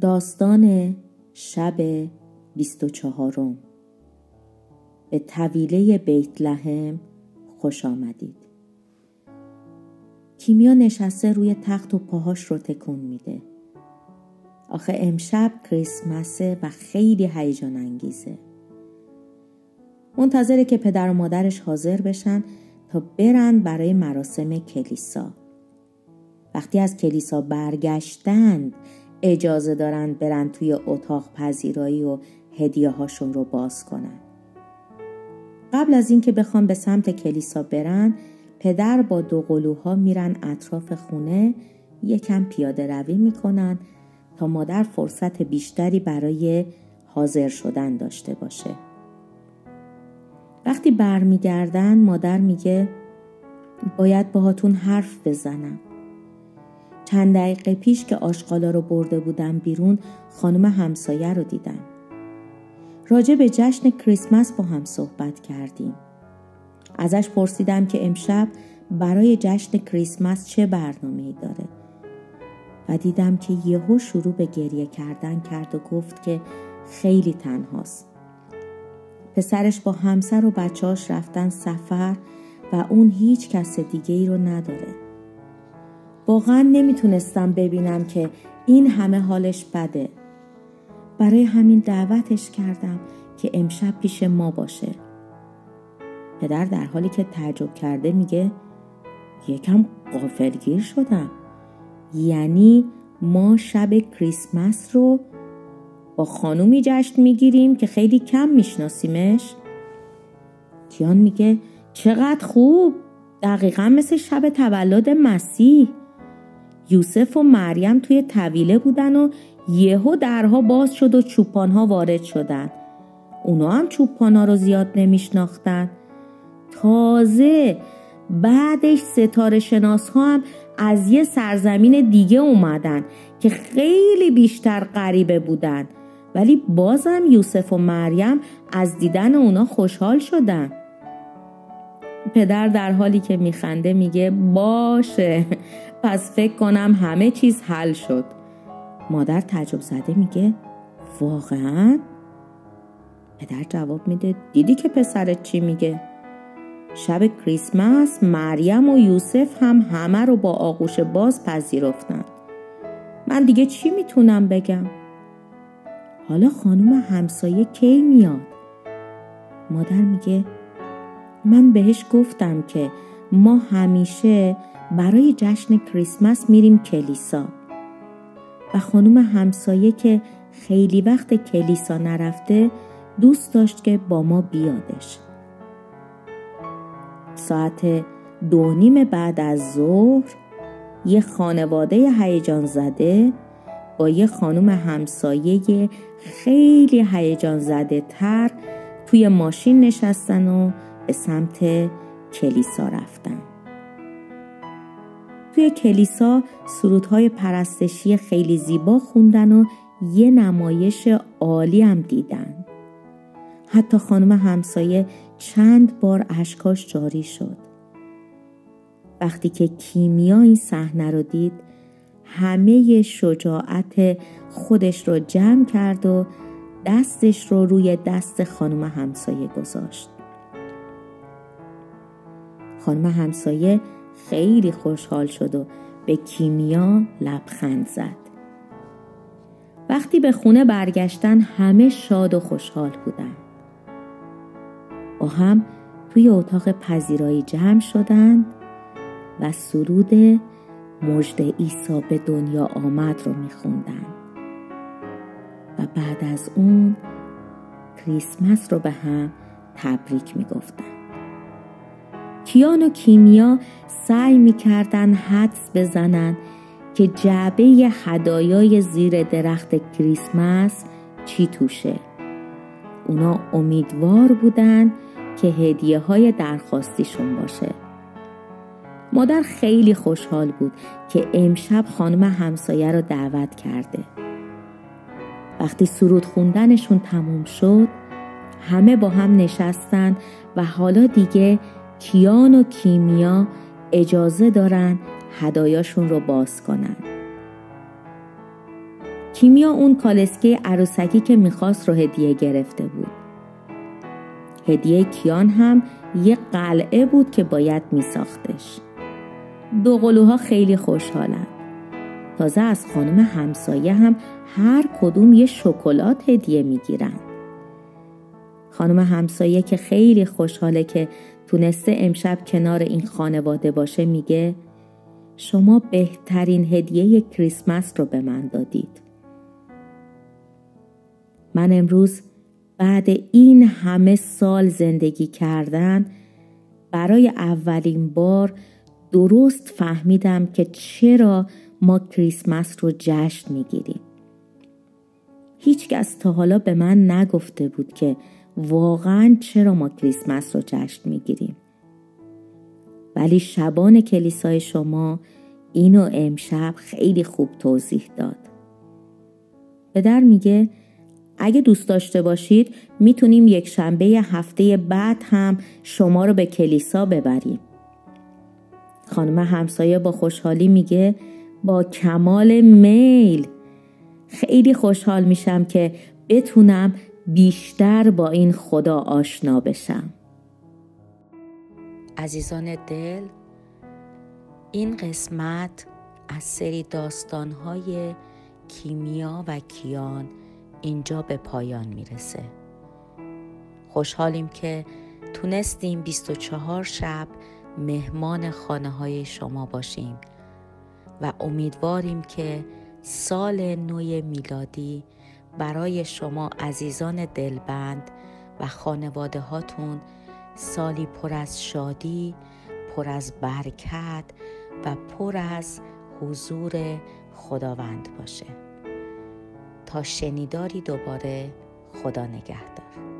داستان شب بیست و چهارم. به طویله بیت لحم خوش آمدید. کیمیا نشسته روی تخت و پاهاش رو تکون میده. آخه امشب کریسمسه و خیلی هیجان انگیزه. منتظره که پدر و مادرش حاضر بشن تا برن برای مراسم کلیسا. وقتی از کلیسا برگشتند اجازه دارن برن توی اتاق پذیرایی و هدیه هاشون رو باز کنن. قبل از اینکه بخوام به سمت کلیسا برن پدر با دو قلوها میرن اطراف خونه یکم پیاده روی می‌کنن تا مادر فرصت بیشتری برای حاضر شدن داشته باشه. وقتی برمیگردن مادر میگه باید باهاتون حرف بزنم. چند دقیقه پیش که آشغالا رو برده بودم بیرون خانم همسایه رو دیدم. راجع به جشن کریسمس با هم صحبت کردیم. ازش پرسیدم که امشب برای جشن کریسمس چه برنامه ای داره. و دیدم که یهو شروع به گریه کردن کرد و گفت که خیلی تنهاست. پسرش با همسر و بچهاش رفتن سفر و اون هیچ کس دیگه ای رو نداره. واقعا نمی‌تونستم ببینم که این همه حالش بده. برای همین دعوتش کردم که امشب پیش ما باشه. پدر در حالی که تعجب کرده میگه یکم قافلگیر شدم. یعنی ما شب کریسمس رو با خانومی جشن می‌گیریم که خیلی کم میشناسیمش. کیان میگه چقدر خوب! دقیقا مثل شب تولد مسیح. یوسف و مریم توی طویله بودن و یهو درها باز شد و چوپانها وارد شدن. اونا هم چوپانها رو زیاد نمیشناختن. تازه بعدش ستاره شناس ها هم از یه سرزمین دیگه اومدن که خیلی بیشتر غریبه بودن. ولی بازم یوسف و مریم از دیدن اونا خوشحال شدن. پدر در حالی که میخنده میگه باشه. پس فکر کنم همه چیز حل شد مادر تعجب زده میگه واقعا؟ پدر جواب میده دیدی که پسرت چی میگه؟ شب کریسمس مریم و یوسف هم همه رو با آغوش باز پذیرفتن من دیگه چی می‌تونم بگم؟ حالا خانم همسایه کی میاد؟ مادر میگه من بهش گفتم که ما همیشه برای جشن کریسمس میریم کلیسا. و خانم همسایه که خیلی وقت کلیسا نرفته دوست داشت که با ما بیادش. ساعت دو نیم بعد از ظهر یه خانواده هیجان زده با یه خانم همسایه خیلی هیجان زده تر توی ماشین نشستن و به سمت کلیسا رفتن. توی کلیسا سرودهای پرستشی خیلی زیبا خوندن و یه نمایش عالی هم دیدن. حتی خانم همسایه چند بار اشکاش جاری شد. وقتی که کیمیا این صحنه رو دید همه شجاعت خودش رو جمع کرد و دستش رو روی دست خانم همسایه گذاشت. خانم همسایه خیلی خوشحال شد و به کیمیا لبخند زد. وقتی به خونه برگشتن همه شاد و خوشحال بودن. با هم توی اتاق پذیرایی جمع شدند و سرود مجد عیسی به دنیا آمد رو میخوندن و بعد از اون کریسمس رو به هم تبریک می‌گفتن کیان و کیمیا سعی می‌کردن حدس بزنن که جعبه هدایای زیر درخت کریسمس چی توشه. اونا امیدوار بودن که هدیه های درخواستیشون باشه. مادر خیلی خوشحال بود که امشب خانم همسایه رو دعوت کرده. وقتی سرود خوندنشون تموم شد همه با هم نشستن و حالا دیگه کیان و کیمیا اجازه دارن هدایاشون رو باز کنن. کیمیا اون کالسکه عروسکی که می‌خواست رو هدیه گرفته بود. هدیه کیان هم یه قلعه بود که باید میساختش. دو قلوها خیلی خوشحالن. تازه از خانم همسایه هم هر کدوم یه شکلات هدیه می‌گیرن. خانم همسایه که خیلی خوشحاله که تونسته امشب کنار این خانواده باشه میگه شما بهترین هدیه کریسمس رو به من دادید. من امروز بعد این همه سال زندگی کردن برای اولین بار درست فهمیدم که چرا ما کریسمس رو جشن می‌گیریم. هیچکس تا حالا به من نگفته بود که واقعا چرا ما کریسمس رو جشن می‌گیریم؟ ولی شبان کلیسای شما اینو امشب خیلی خوب توضیح داد. پدر میگه اگه دوست داشته باشید می‌تونیم یک شنبه هفته بعد هم شما رو به کلیسا ببریم. خانم همسایه با خوشحالی میگه با کمال میل. خیلی خوشحال میشم که بتونم بیشتر با این خدا آشنا بشم. عزیزان دل این قسمت از سری داستانهای کیمیا و کیان اینجا به پایان می‌رسه. خوشحالیم که تونستیم 24 شب مهمان خانه های شما باشیم و امیدواریم که سال نوی میلادی برای شما عزیزان دلبند و خانواده هاتون سالی پر از شادی، پر از برکت و پر از حضور خداوند باشه. تا شنیداری دوباره خدا نگهدار.